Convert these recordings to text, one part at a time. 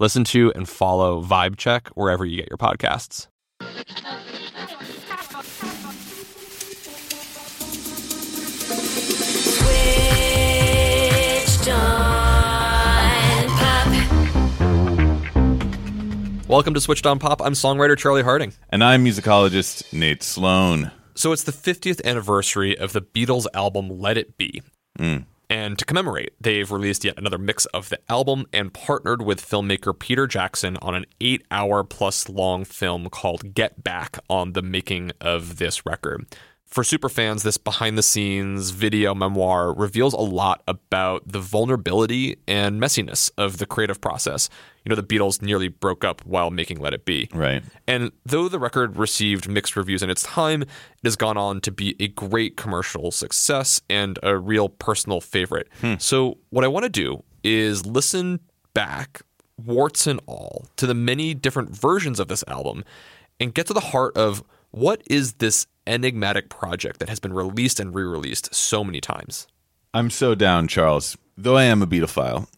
Listen to and follow Vibe Check wherever you get your podcasts. Switched on pop. Welcome to Switched on Pop. I'm songwriter Charlie Harding. And I'm musicologist Nate Sloan. So it's the 50th anniversary of the Beatles album Let It Be. Mm. And to commemorate, they've released yet another mix of the album and partnered with filmmaker Peter Jackson on an eight hour plus long film called Get Back on the making of this record. For superfans, this behind the scenes video memoir reveals a lot about the vulnerability and messiness of the creative process. You know, the Beatles nearly broke up while making Let It Be. Right. And though the record received mixed reviews in its time, it has gone on to be a great commercial success and a real personal favorite. Hmm. So, what I want to do is listen back, warts and all, to the many different versions of this album and get to the heart of what is this enigmatic project that has been released and re released so many times. I'm so down, Charles. Though I am a Beatophile,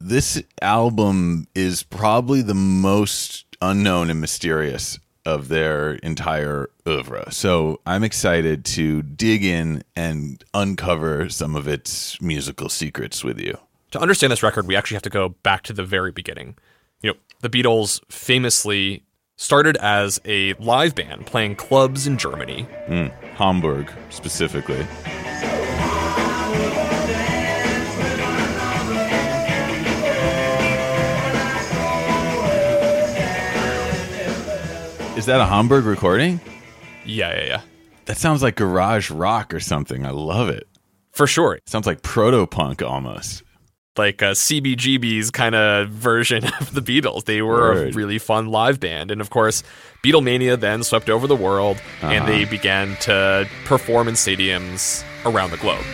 this album is probably the most unknown and mysterious of their entire oeuvre. So I'm excited to dig in and uncover some of its musical secrets with you. to understand this record, we actually have to go back to the very beginning. You know, the Beatles famously started as a live band playing clubs in Germany. Hmm, Hamburg, specifically. Is that a Hamburg recording? Yeah, yeah, yeah. That sounds like garage rock or something. I love it. For sure. Sounds like proto punk almost. Like uh, a CBGB's kind of version of the Beatles. They were a really fun live band. And of course, Beatlemania then swept over the world and they uh-huh. began to perform in stadiums around the globe.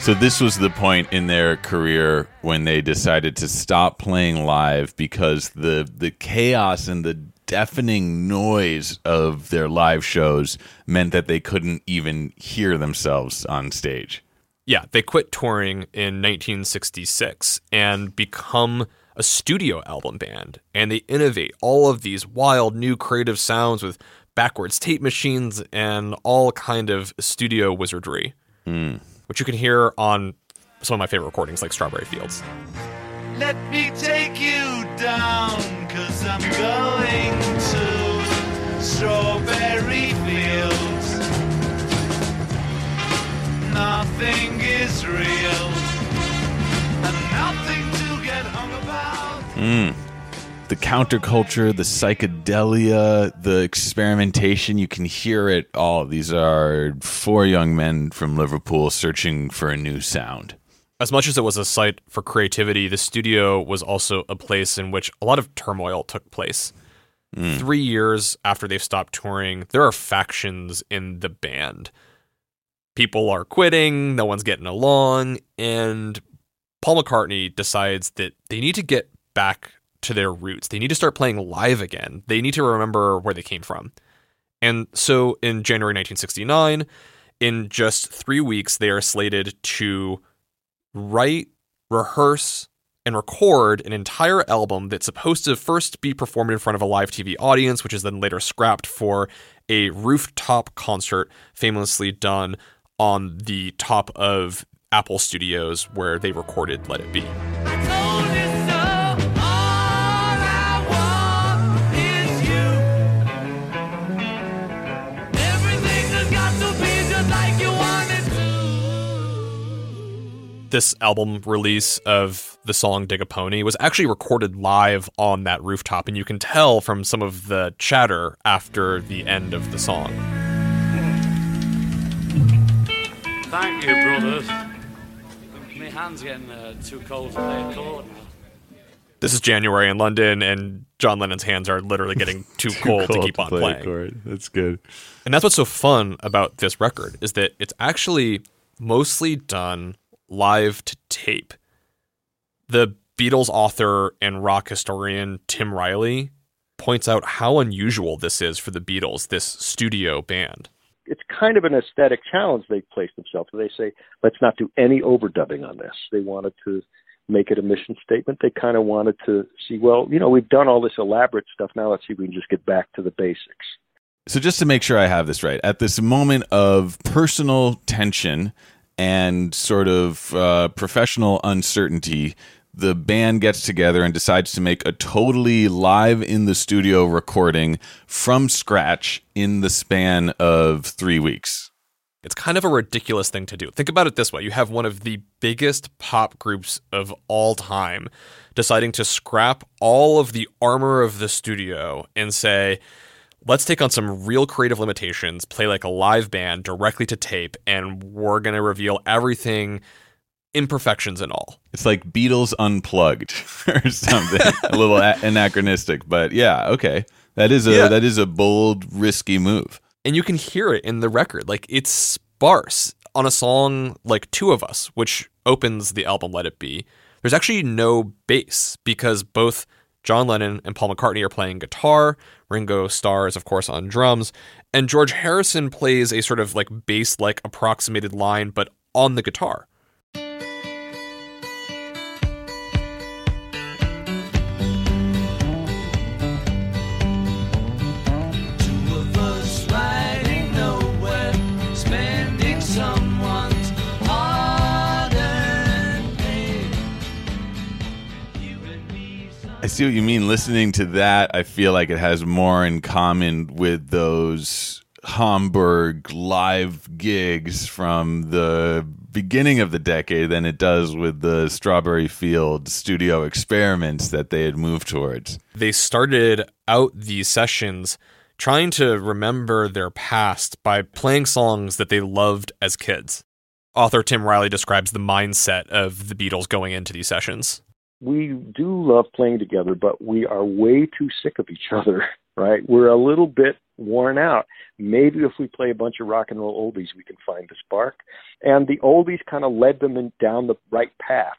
So this was the point in their career when they decided to stop playing live because the the chaos and the deafening noise of their live shows meant that they couldn't even hear themselves on stage. Yeah, they quit touring in 1966 and become a studio album band. And they innovate all of these wild new creative sounds with backwards tape machines and all kind of studio wizardry, hmm. Which you can hear on some of my favorite recordings like Strawberry Fields. Let me take you down, cause I'm going to strawberry fields. Nothing is real, and nothing to get hung about. Hmm. The counterculture, the psychedelia, the experimentation, you can hear it all. These are four young men from Liverpool searching for a new sound. As much as it was a site for creativity, the studio was also a place in which a lot of turmoil took place. Hmm. Three years after they've stopped touring, there are factions in the band. People are quitting, no one's getting along, and Paul McCartney decides that they need to get back to their roots. They need to start playing live again. They need to remember where they came from. And so in January 1969, in just three weeks, they are slated to write, rehearse, and record an entire album that's supposed to first be performed in front of a live TV audience, which is then later scrapped for a rooftop concert famously done on the top of Apple Studios where they recorded Let It Be. This album release of the song Dig a Pony was actually recorded live on that rooftop, and you can tell from some of the chatter after the end of the song. Thank you, brothers. My hand's getting uh, too cold to play a chord now. This is January in London, and John Lennon's hands are literally getting too, cold, to keep on play a playing. chord. That's good. And that's what's so fun about this record is that it's actually mostly done live to tape. The Beatles author and rock historian Tim Riley points out how unusual this is for the Beatles, this studio band. it's kind of an aesthetic challenge they placed themselves. They say, let's not do any overdubbing on this. They wanted to make it a mission statement. They kind of wanted to see, well, you know, we've done all this elaborate stuff. Now let's see if we can just get back to the basics. So just to make sure I have this right, at this moment of personal tension and sort of uh, professional uncertainty, the band gets together and decides to make a totally live in the studio recording from scratch in the span of three weeks. It's kind of a ridiculous thing to do. Think about it this way you have one of the biggest pop groups of all time deciding to scrap all of the armor of the studio and say, let's take on some real creative limitations, play like a live band directly to tape, and we're going to reveal everything, imperfections and all. It's like Beatles unplugged or something, a little a- anachronistic, but yeah, okay. That is a Yeah. that is a bold, risky move. and you can hear it in the record. Like it's sparse on a song like Two of Us, which opens the album Let It Be. There's actually no bass because both John Lennon and Paul McCartney are playing guitar. Ringo Starr is, of course, on drums. And George Harrison plays a sort of like bass like approximated line, but on the guitar. I see what you mean. Listening to that, I feel like it has more in common with those Hamburg live gigs from the beginning of the decade than it does with the Strawberry Field studio experiments that they had moved towards. they started out these sessions trying to remember their past by playing songs that they loved as kids. Author Tim Riley describes the mindset of the Beatles going into these sessions. We do love playing together, but we are way too sick of each other, right? We're a little bit worn out. Maybe if we play a bunch of rock and roll oldies, we can find the spark. And the oldies kind of led them in, down the right path.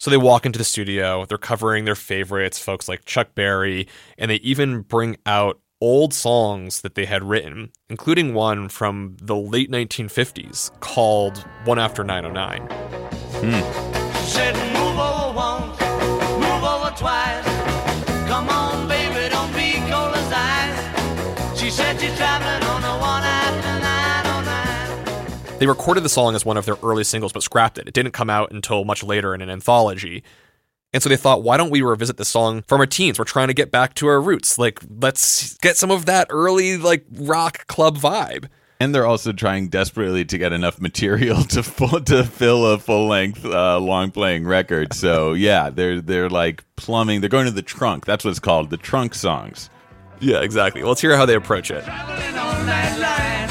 So they walk into the studio, they're covering their favorites, folks like Chuck Berry, and they even bring out old songs that they had written, including one from the late 1950s called One After 909. Hmm. said They recorded the song as one of their early singles, but scrapped it. It didn't come out until much later in an anthology. And so they thought, why don't we revisit this song from our teens? We're trying to get back to our roots. Like, let's get some of that early, like, rock club vibe. And they're also trying desperately to get enough material to full, to fill a full length, uh, long playing record. So yeah, they're they're like plumbing. They're going to the trunk. That's what it's called, the trunk songs. Yeah, exactly. Well, let's hear how they approach it. Traveling on that line.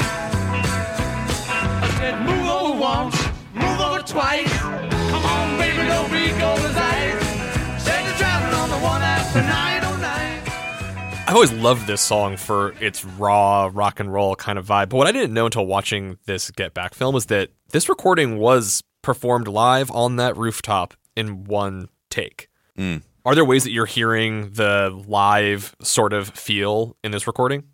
I said move over once, move over twice. Come on, baby, don't be cold as ice. Said you're traveling on the one after 909. I always loved this song for its raw rock and roll kind of vibe. But what I didn't know until watching this Get Back film is that this recording was performed live on that rooftop in one take. Mm. Are there ways that you're hearing the live sort of feel in this recording?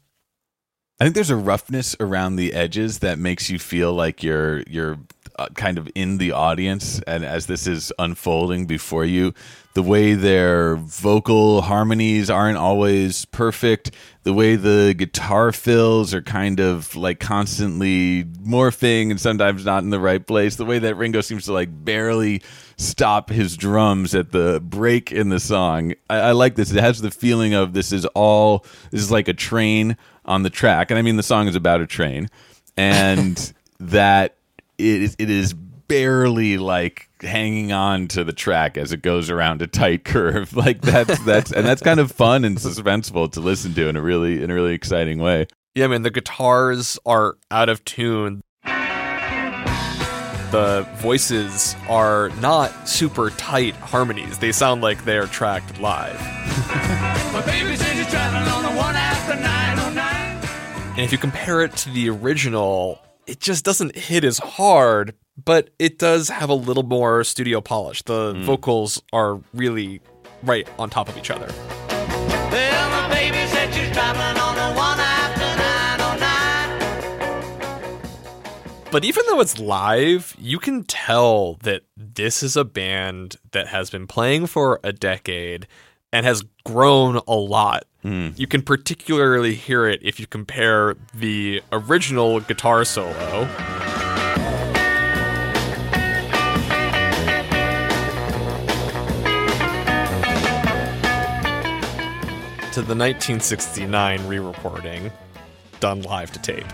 I think there's a roughness around the edges that makes you feel like you're you're uh, kind of in the audience, and as this is unfolding before you, the way their vocal harmonies aren't always perfect, the way the guitar fills are kind of like constantly morphing and sometimes not in the right place, the way that Ringo seems to like barely stop his drums at the break in the song. I, I like this. It has the feeling of this is all this is like a train on the track, and I mean the song is about a train, and that it is it is barely like hanging on to the track as it goes around a tight curve. Like that's that's and that's kind of fun and suspenseful to listen to in a really in a really exciting way. Yeah, man, the guitars are out of tune. The voices are not super tight harmonies. They sound like they're tracked live. My baby says she's traveling on the one after 909. And if you compare it to the original, it just doesn't hit as hard, but it does have a little more studio polish. The hmm. vocals are really right on top of each other. Well, my baby said she's traveling on the one after 909. But even though it's live, you can tell that this is a band that has been playing for a decade and has grown a lot. Hmm. You can particularly hear it if you compare the original guitar solo to the 1969 re recording done live to tape.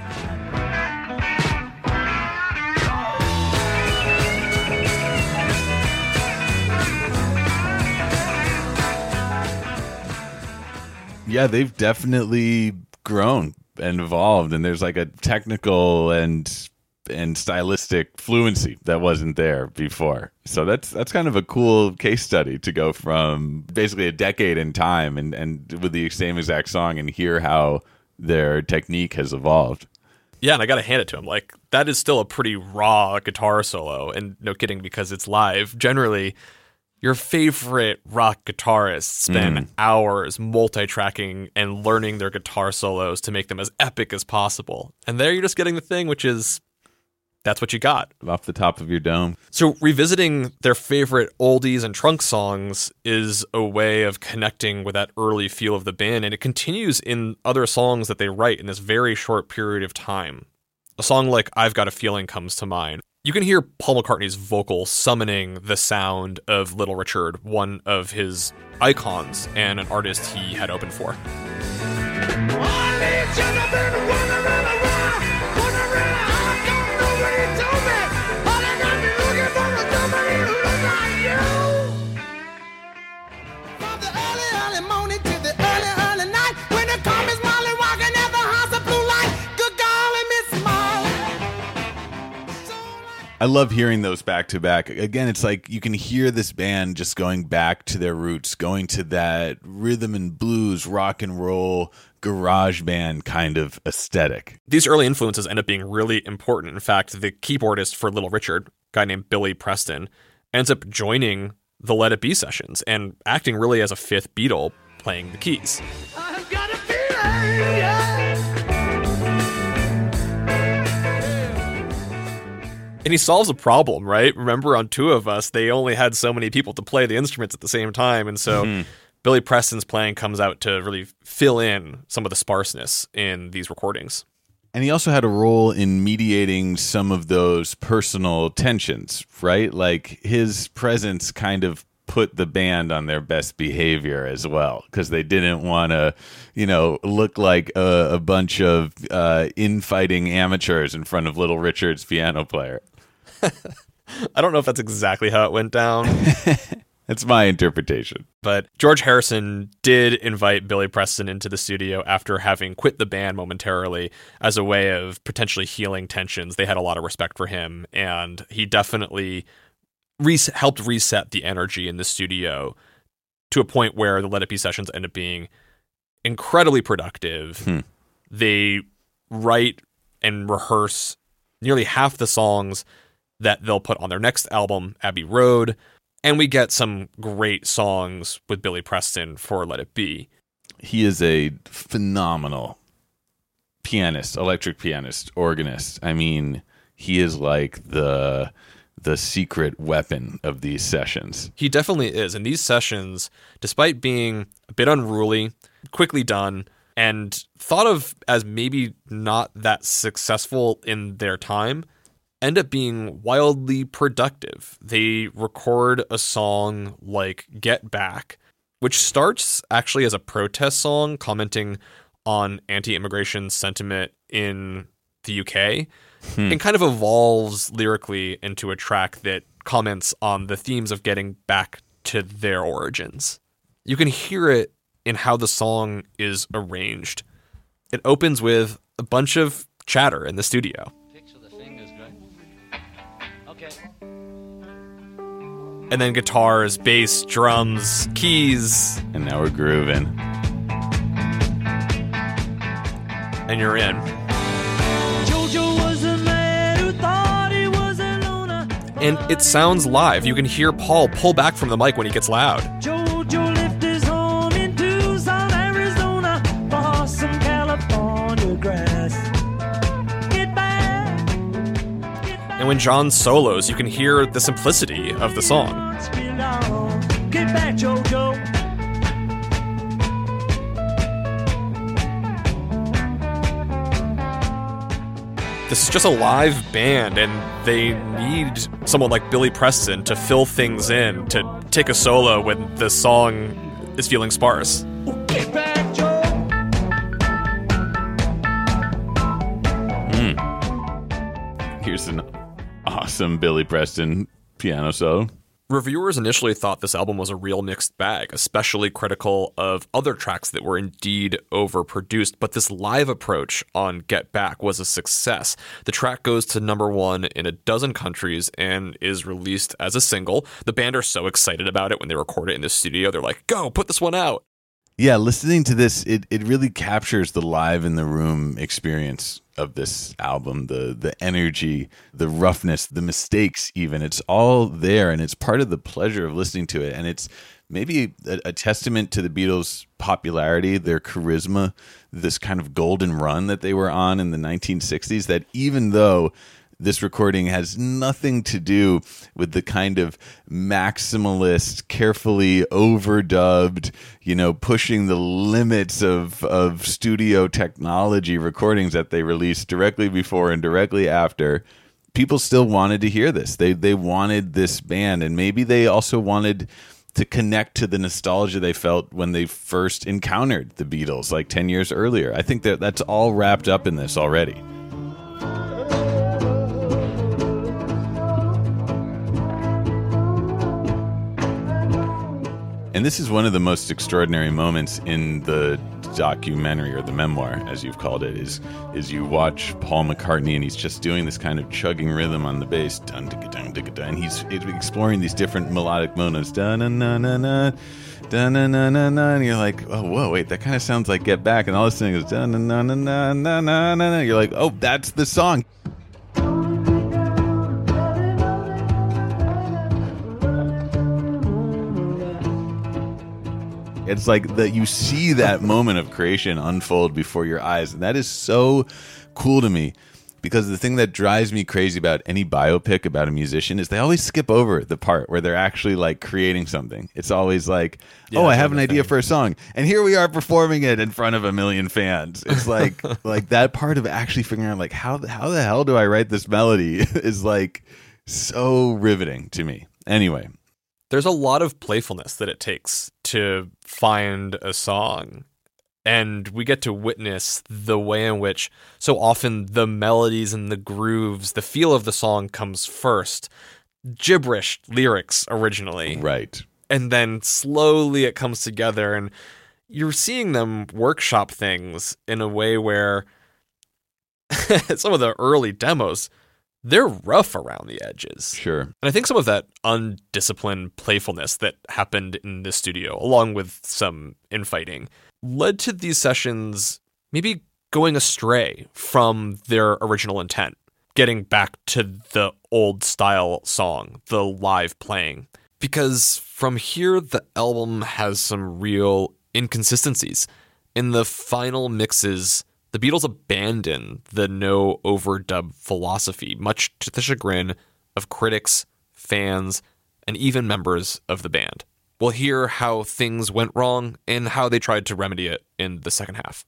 Yeah, they've definitely grown and evolved and there's like a technical and and stylistic fluency that wasn't there before. So that's that's kind of a cool case study to go from basically a decade in time and and with the same exact song and hear how their technique has evolved. Yeah, and I got to hand it to him. Like that is still a pretty raw guitar solo, and no kidding because it's live. Generally, your favorite rock guitarists spend mm. hours multi-tracking and learning their guitar solos to make them as epic as possible. And there, you're just getting the thing, which is that's what you got. Off the top of your dome. So revisiting their favorite oldies and trunk songs is a way of connecting with that early feel of the band, and it continues in other songs that they write in this very short period of time. A song like I've Got a Feeling comes to mind. You can hear Paul McCartney's vocal summoning the sound of Little Richard, one of his icons and an artist he had opened for. I love hearing those back to back. Again, it's like you can hear this band just going back to their roots, going to that rhythm and blues, rock and roll, garage band kind of aesthetic. These early influences end up being really important. In fact, the keyboardist for Little Richard, a guy named Billy Preston, ends up joining the Let It Be sessions and acting really as a fifth Beatle playing the keys. And he solves a problem, right? Remember, on Two of Us, they only had so many people to play the instruments at the same time. And so Billy Preston's playing comes out to really fill in some of the sparseness in these recordings. And he also had a role in mediating some of those personal tensions, right? Like his presence kind of put the band on their best behavior as well because they didn't want to, you know, look like a, a bunch of uh, infighting amateurs in front of Little Richard's piano player. I don't know if that's exactly how it went down. That's my interpretation. But George Harrison did invite Billy Preston into the studio after having quit the band momentarily as a way of potentially healing tensions. They had a lot of respect for him, and he definitely res- helped reset the energy in the studio to a point where the Let It Be sessions end up being incredibly productive. Hmm. They write and rehearse nearly half the songs that they'll put on their next album, Abbey Road. And we get some great songs with Billy Preston for Let It Be. He is a phenomenal pianist, electric pianist, organist. I mean, he is like the the secret weapon of these sessions. He definitely is. And these sessions, despite being a bit unruly, quickly done, and thought of as maybe not that successful in their time, end up being wildly productive. They record a song like Get Back, which starts actually as a protest song commenting on anti immigration sentiment in the UK, hmm. and kind of evolves lyrically into a track that comments on the themes of getting back to their origins. You can hear it in how the song is arranged. It opens with a bunch of chatter in the studio. And then guitars, bass, drums, keys, And now we're grooving. and you're in. Jojo was a man who thought he was a loner. And it sounds live. You can hear Paul pull back from the mic when he gets loud. When John solos, you can hear the simplicity of the song. This is just a live band, and they need someone like Billy Preston to fill things in, to take a solo when the song is feeling sparse. Get. Here's an awesome Billy Preston piano solo. Reviewers initially thought this album was a real mixed bag, especially critical of other tracks that were indeed overproduced. But this live approach on Get Back was a success. The track goes to number one in a dozen countries and is released as a single. The band are so excited about it when they record it in the studio. They're like, go, put this one out. Yeah, listening to this, it, it really captures the live in the room experience of this album. The the energy, the roughness, the mistakes, even it's all there, and it's part of the pleasure of listening to it. And it's maybe a, a testament to the Beatles' popularity, their charisma, this kind of golden run that they were on in the 1960s. That even though this recording has nothing to do with the kind of maximalist, carefully overdubbed, you know, pushing the limits of, of studio technology recordings that they released directly before and directly after. People still wanted to hear this. They they wanted this band, and maybe they also wanted to connect to the nostalgia they felt when they first encountered the Beatles, like ten years earlier. I think that that's all wrapped up in this already. And this is one of the most extraordinary moments in the documentary or the memoir, as you've called it, is is you watch Paul McCartney and he's just doing this kind of chugging rhythm on the bass, dun dun dun dun dun, and he's exploring these different melodic monos, dun dun dun dun dun. Dun, dun, dun, and you're like, oh, whoa, wait, that kind of sounds like Get Back, and all this thing is dun, dun, dun, dun, dun, dun, dun, dun. You're like, oh, that's the song. It's like that you see that moment of creation unfold before your eyes. And that is so cool to me because the thing that drives me crazy about any biopic about a musician is they always skip over the part where they're actually like creating something. It's always like, oh, I have an idea for a song. And here we are performing it in front of a million fans. It's like like that part of actually figuring out like how the- how the hell do I write this melody is like so riveting to me. Anyway, There's a lot of playfulness that it takes to find a song. And we get to witness the way in which so often the melodies and the grooves, the feel of the song comes first. Gibberish lyrics originally. right. and then slowly it comes together and you're seeing them workshop things in a way where some of the early demos they're rough around the edges Sure. and i think some of that undisciplined playfulness that happened in the studio along with some infighting led to these sessions maybe going astray from their original intent getting back to the old style song the live playing because from here the album has some real inconsistencies. In the final mixes, the Beatles abandon the no overdub philosophy, much to the chagrin of critics, fans, and even members of the band. We'll hear how things went wrong and how they tried to remedy it in the second half.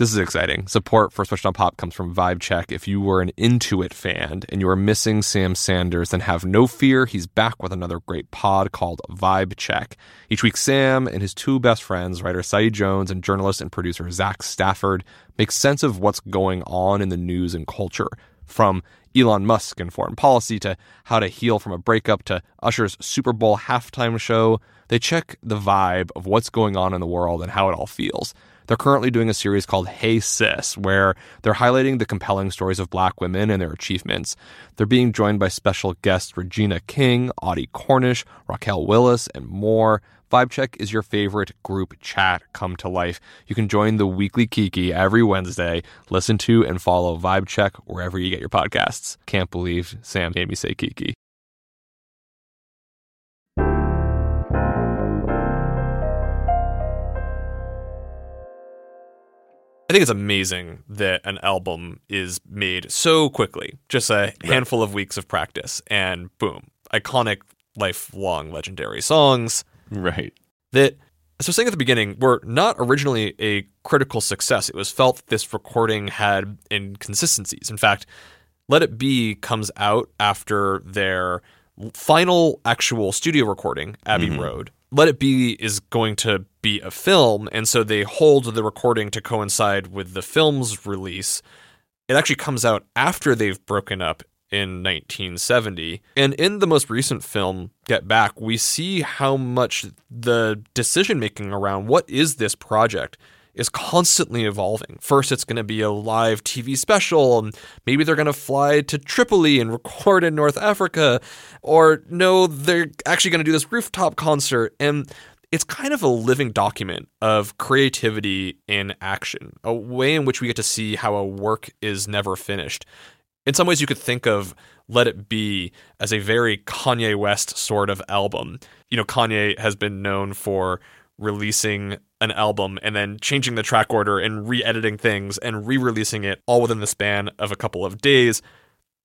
This is exciting. Support for Switched on Pop comes from Vibe Check. If you were an Intuit fan and you are missing Sam Sanders, then have no fear. He's back with another great pod called Vibe Check. Each week, Sam and his two best friends, writer Saeed Jones and journalist and producer Zach Stafford, make sense of what's going on in the news and culture. From Elon Musk and foreign policy to how to heal from a breakup to Usher's Super Bowl halftime show, they check the vibe of what's going on in the world and how it all feels. They're currently doing a series called Hey Sis, where they're highlighting the compelling stories of black women and their achievements. They're being joined by special guests Regina King, Audie Cornish, Raquel Willis, and more. VibeCheck is your favorite group chat come to life. You can join the weekly Kiki every Wednesday. Listen to and follow VibeCheck wherever you get your podcasts. Can't believe Sam made me say Kiki. I think it's amazing that an album is made so quickly. Just a handful of weeks of practice, and boom, iconic, lifelong, legendary songs Right. that, as I was saying at the beginning, were not originally a critical success. It was felt that this recording had inconsistencies. In fact, Let It Be comes out after their final actual studio recording, Abbey mm-hmm. Road. Let It Be is going to be a film, and so they hold the recording to coincide with the film's release. It actually comes out after they've broken up in 1970. And in the most recent film, Get Back, we see how much the decision making around what is this project is constantly evolving. First, it's going to be a live TV special, and maybe they're going to fly to Tripoli and record in North Africa, or no, they're actually going to do this rooftop concert. And it's kind of a living document of creativity in action, a way in which we get to see how a work is never finished. In some ways, you could think of Let It Be as a very Kanye West sort of album. You know, Kanye has been known for releasing an album and then changing the track order and re editing things and re releasing it all within the span of a couple of days.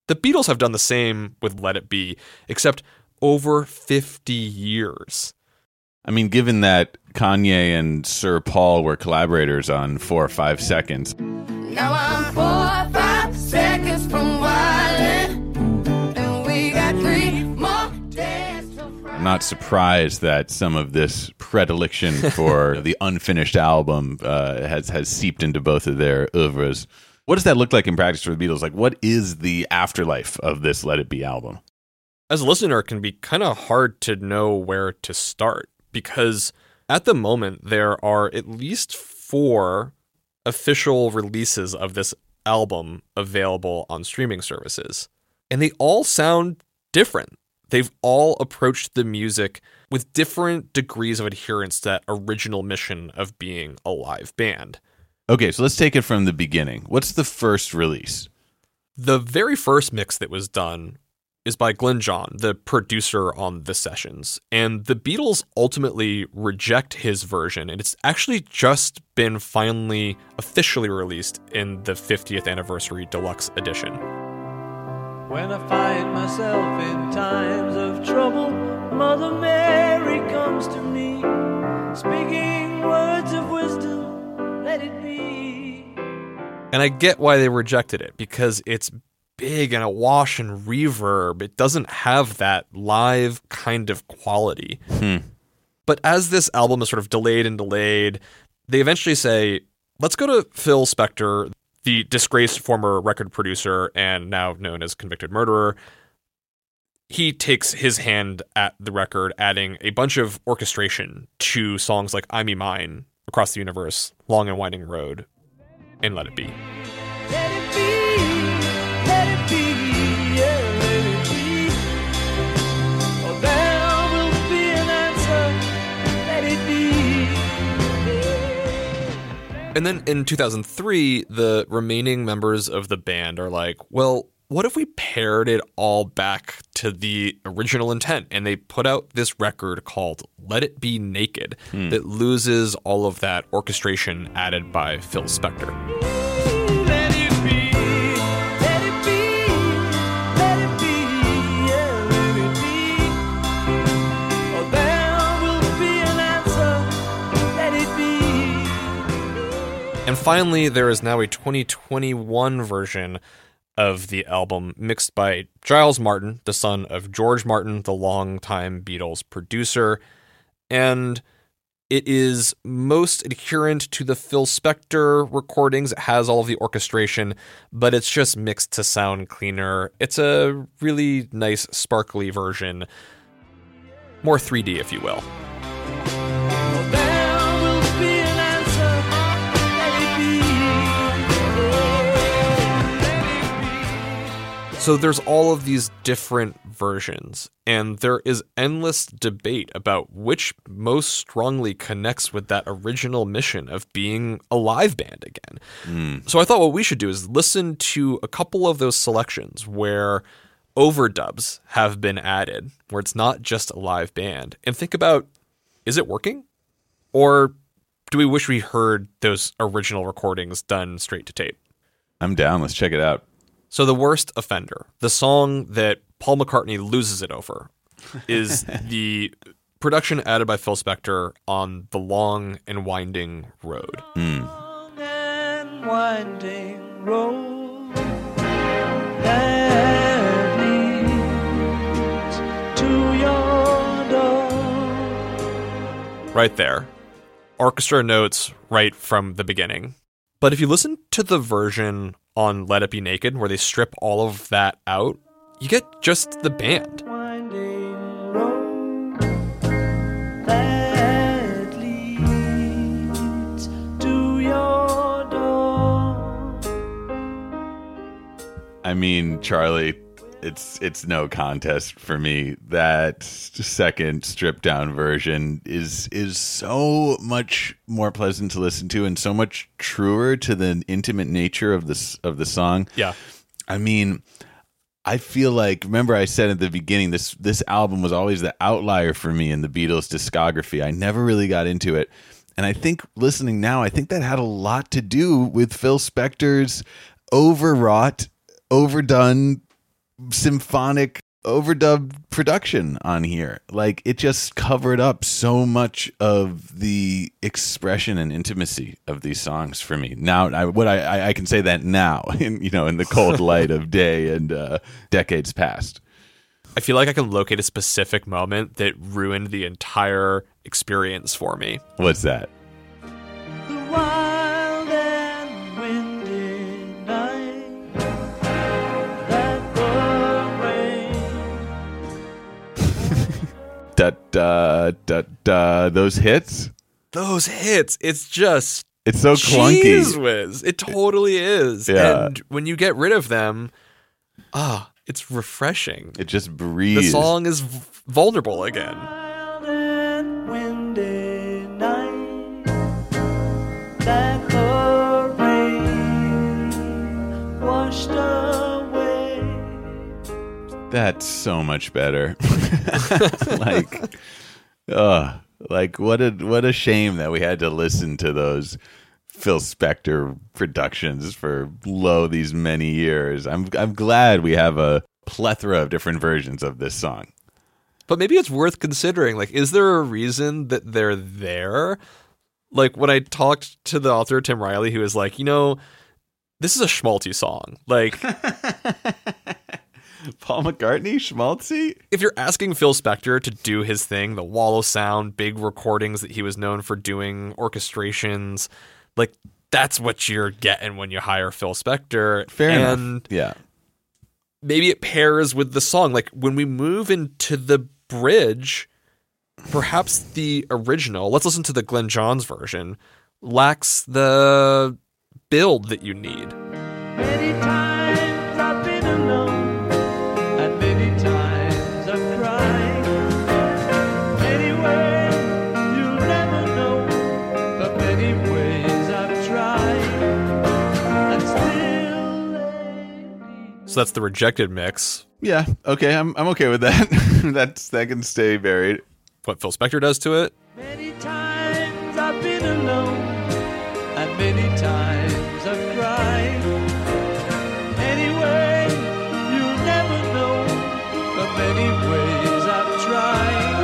The Beatles have done the same with Let It Be, except over 50 years. I mean, given that Kanye and Sir Paul were collaborators on Four or Five Seconds, Now I'm four or five seconds from wildin', not surprised that some of this predilection for the unfinished album uh, has has seeped into both of their oeuvres. What does that look like in practice for the Beatles? Like, what is the afterlife of this Let It Be album? as a listener, it can be kind of hard to know where to start because at the moment there are at least four official releases of this album available on streaming services. And they all sound different. They've all approached the music with different degrees of adherence to that original mission of being a live band. Okay, so let's take it from the beginning. What's the first release? The very first mix that was done is by Glyn John, the producer on the sessions. And the Beatles ultimately reject his version, and it's actually just been finally officially released in the 50th anniversary deluxe edition. When I find myself in times of trouble, Mother Mary comes to me, speaking words of wisdom, let it be. And I get why they rejected it because it's big and awash in reverb. It doesn't have that live kind of quality. Hmm. But as this album is sort of delayed and delayed, they eventually say, let's go to Phil Spector, the disgraced former record producer and now known as convicted murderer. He takes his hand at the record, adding a bunch of orchestration to songs like "I Me Mine, Across the Universe, Long and Winding Road, and Let It Be. Let it be, And then in 2003, the remaining members of the band are like, well, what if we pared it all back to the original intent? And they put out this record called Let It Be Naked hmm. that loses all of that orchestration added by Phil Spector. And finally, there is now a 2021 version of the album mixed by Giles Martin, the son of George Martin, the longtime Beatles producer. And it is most adherent to the Phil Spector recordings. It has all of the orchestration, but it's just mixed to sound cleaner. It's a really nice, sparkly version. More 3D, if you will. So there's all of these different versions, and there is endless debate about which most strongly connects with that original mission of being a live band again. Hmm. So I thought what we should do is listen to a couple of those selections where overdubs have been added, where it's not just a live band, and think about is it working? Or do we wish we heard those original recordings done straight to tape? I'm down. Let's check it out. So the worst offender, the song that Paul McCartney loses it over, is the production added by Phil Spector on the long and winding road. Hmm. Long and winding road that leads to your door. Right there. Orchestra notes right from the beginning. But if you listen to the version on Let It Be Naked, where they strip all of that out, you get just the band. I mean, Charlie, it's it's no contest for me. That second stripped down version is is so much more pleasant to listen to and so much truer to the intimate nature of this of the song. Yeah. I mean, I feel like remember I said at the beginning this this album was always the outlier for me in the Beatles discography. I never really got into it. And I think listening now, I think that had a lot to do with Phil Spector's overwrought, overdone symphonic overdubbed production on here. Like it just covered up so much of the expression and intimacy of these songs for me. Now, I what I I- I can say that now, in you know, in the cold light of day and uh, decades past. I feel like I can locate a specific moment that ruined the entire experience for me. What's that? Da da da da. Those hits. Those hits, it's just It's so clunky. whiz. It totally is. Yeah. And when you get rid of them, ah, it's refreshing. It just breathes. The song is v- vulnerable again. That's so much better. like, uh, like what a what a shame that we had to listen to those Phil Spector productions for lo these many years. I'm I'm glad we have a plethora of different versions of this song. But maybe it's worth considering. Like, is there a reason that they're there? Like, when I talked to the author, Tim Riley, he was like, you know, this is a schmaltzy song. Like, Paul McCartney, Schmaltzy. if you're asking Phil Spector to do his thing, the wall of sound, big recordings that he was known for doing, orchestrations, like, that's what you're getting when you hire Phil Spector. Fair and enough. Yeah. maybe it pairs with the song. Like when we move into the bridge, perhaps the original, let's listen to the Glyn Johns version, lacks the build that you need. Many So that's the rejected mix. Yeah. Okay. I'm I'm okay with that. That's that can stay buried. What Phil Spector does to it. Many times I've been alone, and many times I've cried. Anyway, you'll never know the many ways I've tried,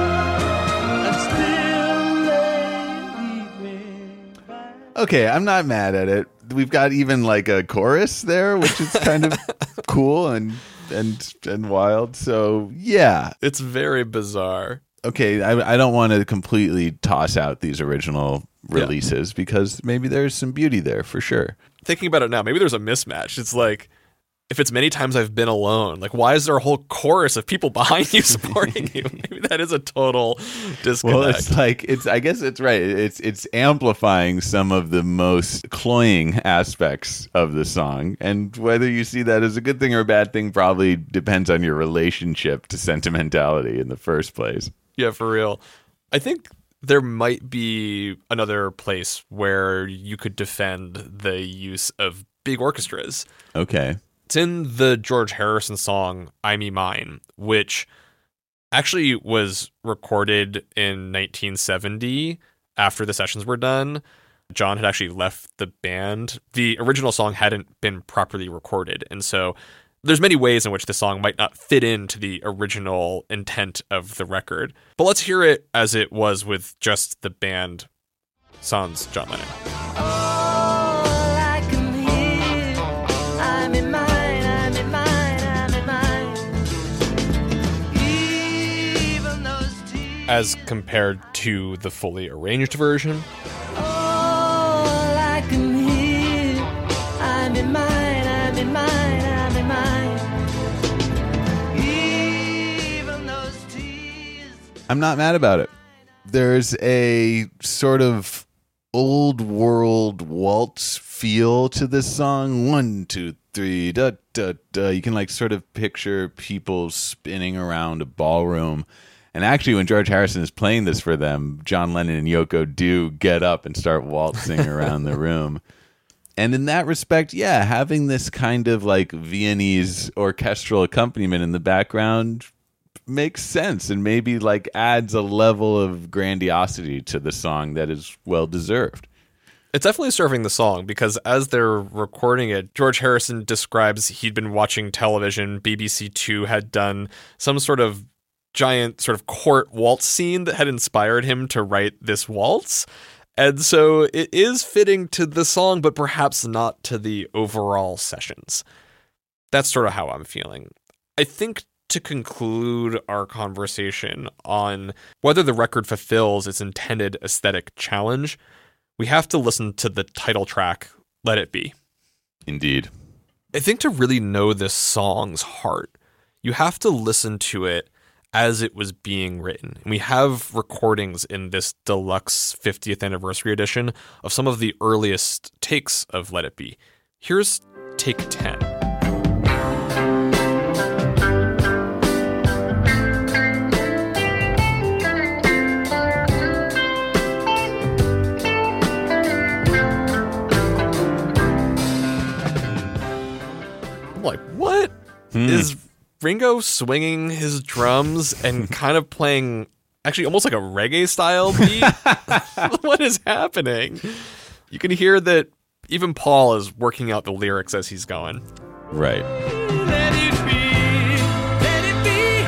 and still they lead me back. Okay, I'm not mad at it. We've got even like a chorus there, which is kind of cool and and and wild. So yeah, It's very bizarre. okay. I, I don't want to completely toss out these original releases because maybe there's some beauty there for sure. Thinking about it now, maybe there's a mismatch. It's like if it's many times I've been alone, like why is there a whole chorus of people behind you supporting you? Maybe that is a total disconnect. Well, it's like it's. I guess it's right. It's it's amplifying some of the most cloying aspects of the song, and whether you see that as a good thing or a bad thing probably depends on your relationship to sentimentality in the first place. Yeah, for real. I think there might be another place where you could defend the use of big orchestras. Okay. It's in the George Harrison song "I Me Mine," which actually was recorded in 1970 after the sessions were done. John had actually left the band. The original song hadn't been properly recorded, and so there's many ways in which the song might not fit into the original intent of the record. But let's hear it as it was with just the band sans John Lennon. As compared to the fully arranged version, I can hear, I me mine, I me mine, I me mine. Even those tears. I'm not mad about it. There's a sort of old world waltz feel to this song. One, two, three, da da da. You can like sort of picture people spinning around a ballroom. And actually, when George Harrison is playing this for them, John Lennon and Yoko do get up and start waltzing around the room. And in that respect, yeah, having this kind of like Viennese orchestral accompaniment in the background makes sense and maybe like adds a level of grandiosity to the song that is well deserved. It's definitely serving the song because as they're recording it, George Harrison describes he'd been watching television. BBC Two had done some sort of giant sort of court waltz scene that had inspired him to write this waltz. And so it is fitting to the song, but perhaps not to the overall sessions. That's sort of how I'm feeling. I think to conclude our conversation on whether the record fulfills its intended aesthetic challenge, we have to listen to the title track, Let It Be. Indeed. I think to really know this song's heart, you have to listen to it as it was being written. And we have recordings in this deluxe 50th anniversary edition of some of the earliest takes of Let It Be. Here's take 10. I'm like, what hmm. is Ringo swinging his drums and kind of playing actually almost like a reggae style beat? what is happening? You can hear that even Paul is working out the lyrics as he's going. Right. Let it be, let it be,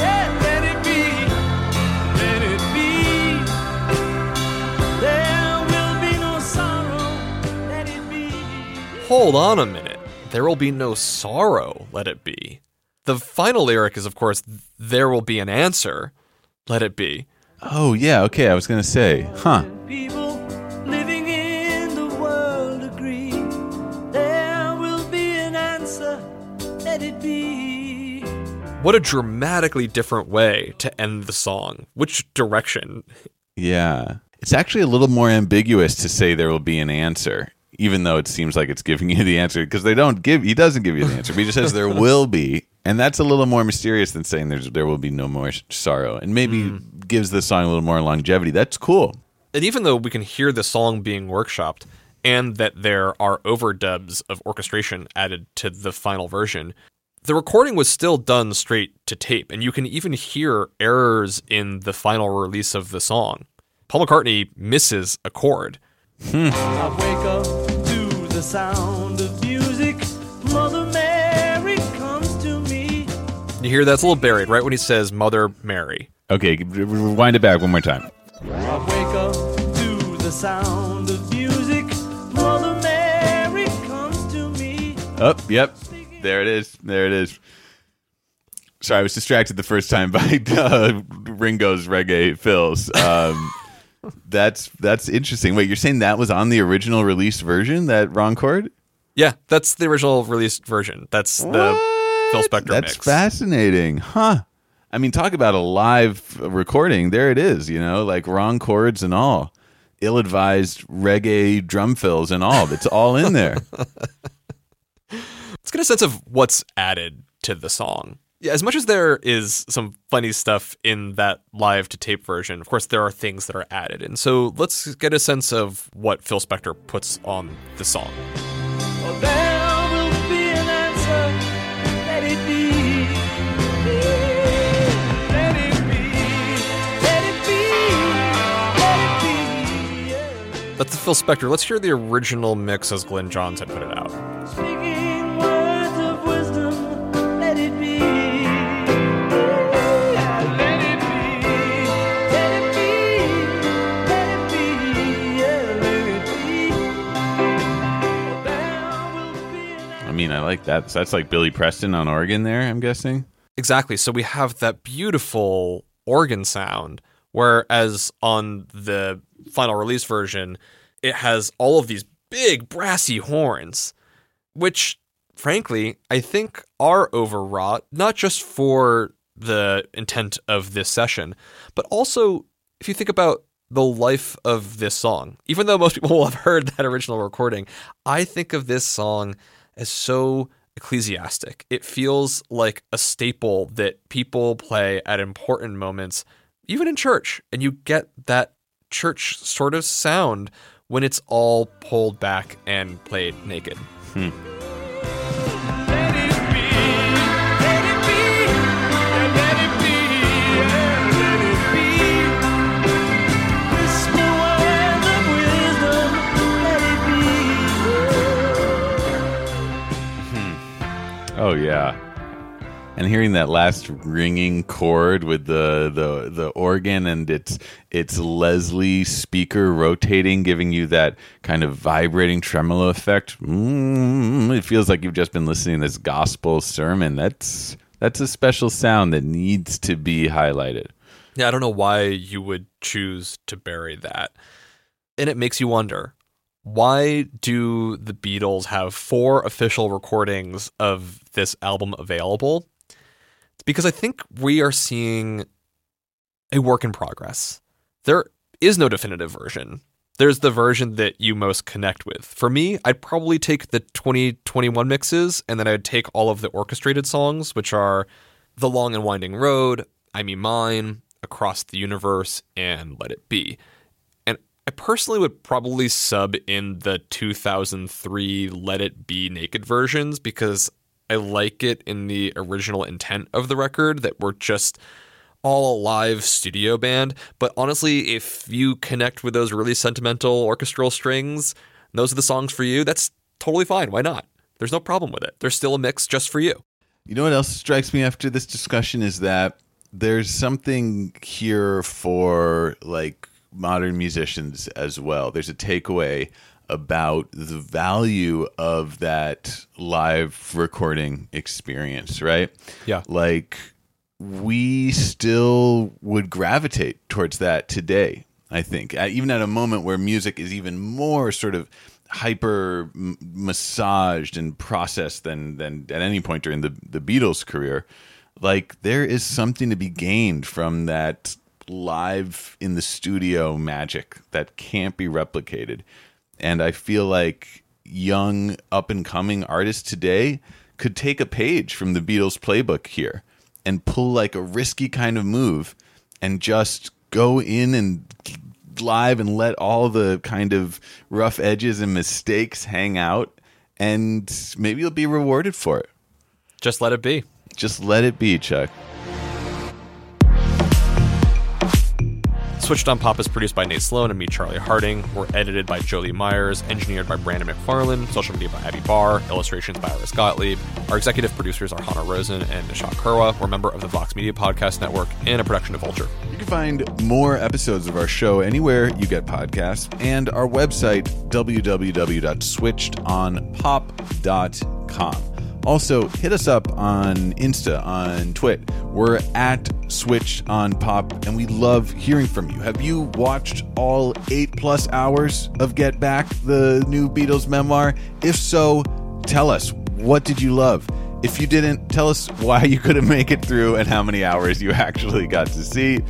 yeah, let it be, let it be. There will be no sorrow, let it be. Hold on a minute. There will be no sorrow, let it be. The final lyric is, of course, there will be an answer, let it be. Oh, yeah. Okay. I was going to say, huh. People living in the world agree there will be an answer, let it be. What a dramatically different way to end the song. Which direction? Yeah. It's actually a little more ambiguous to say there will be an answer, even though it seems like it's giving you the answer because they don't give, he doesn't give you the answer, but he just says there will be. And that's a little more mysterious than saying there's, there will be no more sorrow and maybe mm-hmm. gives the song a little more longevity. That's cool. And even though we can hear the song being workshopped and that there are overdubs of orchestration added to the final version, the recording was still done straight to tape, and you can even hear errors in the final release of the song. Paul McCartney misses a chord. Hmm. I wake up to the sound of music. Mother Mary comes to me. You hear that's a little buried, right when he says Mother Mary. Okay, rewind it back one more time. I wake up to the sound of music. Mother Mary comes to me. Oh, yep. There it is. There it is. Sorry, I was distracted the first time by uh, Ringo's reggae fills. Um, that's that's interesting. Wait, you're saying that was on the original release version? That wrong chord? Yeah, that's the original released version. That's the Phil Spector That's mix. fascinating, huh? I mean, talk about a live recording. There it is. You know, like wrong chords and all, ill-advised reggae drum fills and all. It's all in there. Let's get a sense of what's added to the song. Yeah, as much as there is some funny stuff in that live to tape version, of course, there are things that are added. And so let's get a sense of what Phil Spector puts on the song. There will be an answer. Let it be. Let it be. Let it be. Let it be. Yeah. That's the Phil Spector. Let's hear the original mix as Glyn Johns had put it out. Mean, I like that. So that's like Billy Preston on organ there. I'm guessing. Exactly. So we have that beautiful organ sound, whereas on the final release version, it has all of these big brassy horns, which, frankly, I think are overwrought, not just for the intent of this session, but also if you think about the life of this song. Even though most people will have heard that original recording, I think of this song as so ecclesiastic. It feels like a staple that people play at important moments, even in church. And you get that church sort of sound when it's all pulled back and played naked. Let Oh yeah. And hearing that last ringing chord with the, the the organ and its its Leslie speaker rotating, giving you that kind of vibrating tremolo effect. Mm, it feels like you've just been listening to this gospel sermon. That's that's a special sound that needs to be highlighted. Yeah, I don't know why you would choose to bury that. And it makes you wonder why do the Beatles have four official recordings of this album available? It's because I think we are seeing a work in progress. There is no definitive version. There's the version that you most connect with. For me, I'd probably take the 2021 mixes and then I'd take all of the orchestrated songs, which are The Long and Winding Road, I Me Mine, Across the Universe, and Let It Be. I personally would probably sub in the 2003 Let It Be naked versions because I like it in the original intent of the record that we're just all a live studio band. But honestly, if you connect with those really sentimental orchestral strings, those are the songs for you, that's totally fine. Why not? There's no problem with it. There's still a mix just for you. You know what else strikes me after this discussion is that there's something here for like modern musicians as well. There's a takeaway about the value of that live recording experience, right? Yeah. Like we still would gravitate towards that today, I think. Even at a moment where music is even more sort of hyper massaged and processed than than at any point during the the Beatles career like there is something to be gained from that live in the studio magic that can't be replicated and i feel like young up and coming artists today could take a page from the Beatles playbook here and pull like a risky kind of move and just go in and live and let all the kind of rough edges and mistakes hang out and maybe you'll be rewarded for it. Just let it be. Just let it be, Chuck. Switched on Pop is produced by Nate Sloan and me, Charlie Harding. We're edited by Jolie Myers, engineered by Brandon McFarland, social media by Abby Barr, illustrations by Iris Gottlieb. Our executive producers are Hannah Rosen and Nishat Kurwa. We're a member of the Vox Media Podcast Network and a production of Vulture. You can find more episodes of our show anywhere you get podcasts and our website, www.switchedonpop.com. Also, hit us up on Insta, on Twit. We're at Switch on Pop, and we love hearing from you. Have you watched all eight plus hours of Get Back, the new Beatles memoir? If so, tell us what did you love? If you didn't, tell us why you couldn't make it through and how many hours you actually got to see.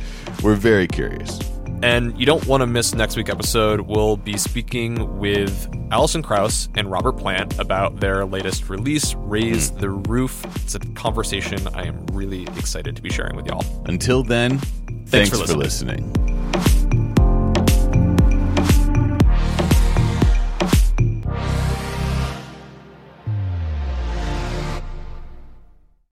We're very curious. And you don't want to miss next week's episode. We'll be speaking with Alison Krauss and Robert Plant about their latest release, Raise the Roof. It's a conversation I am really excited to be sharing with y'all. Until then, thanks, for for listening.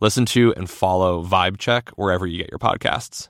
Listen to and follow Vibe Check wherever you get your podcasts.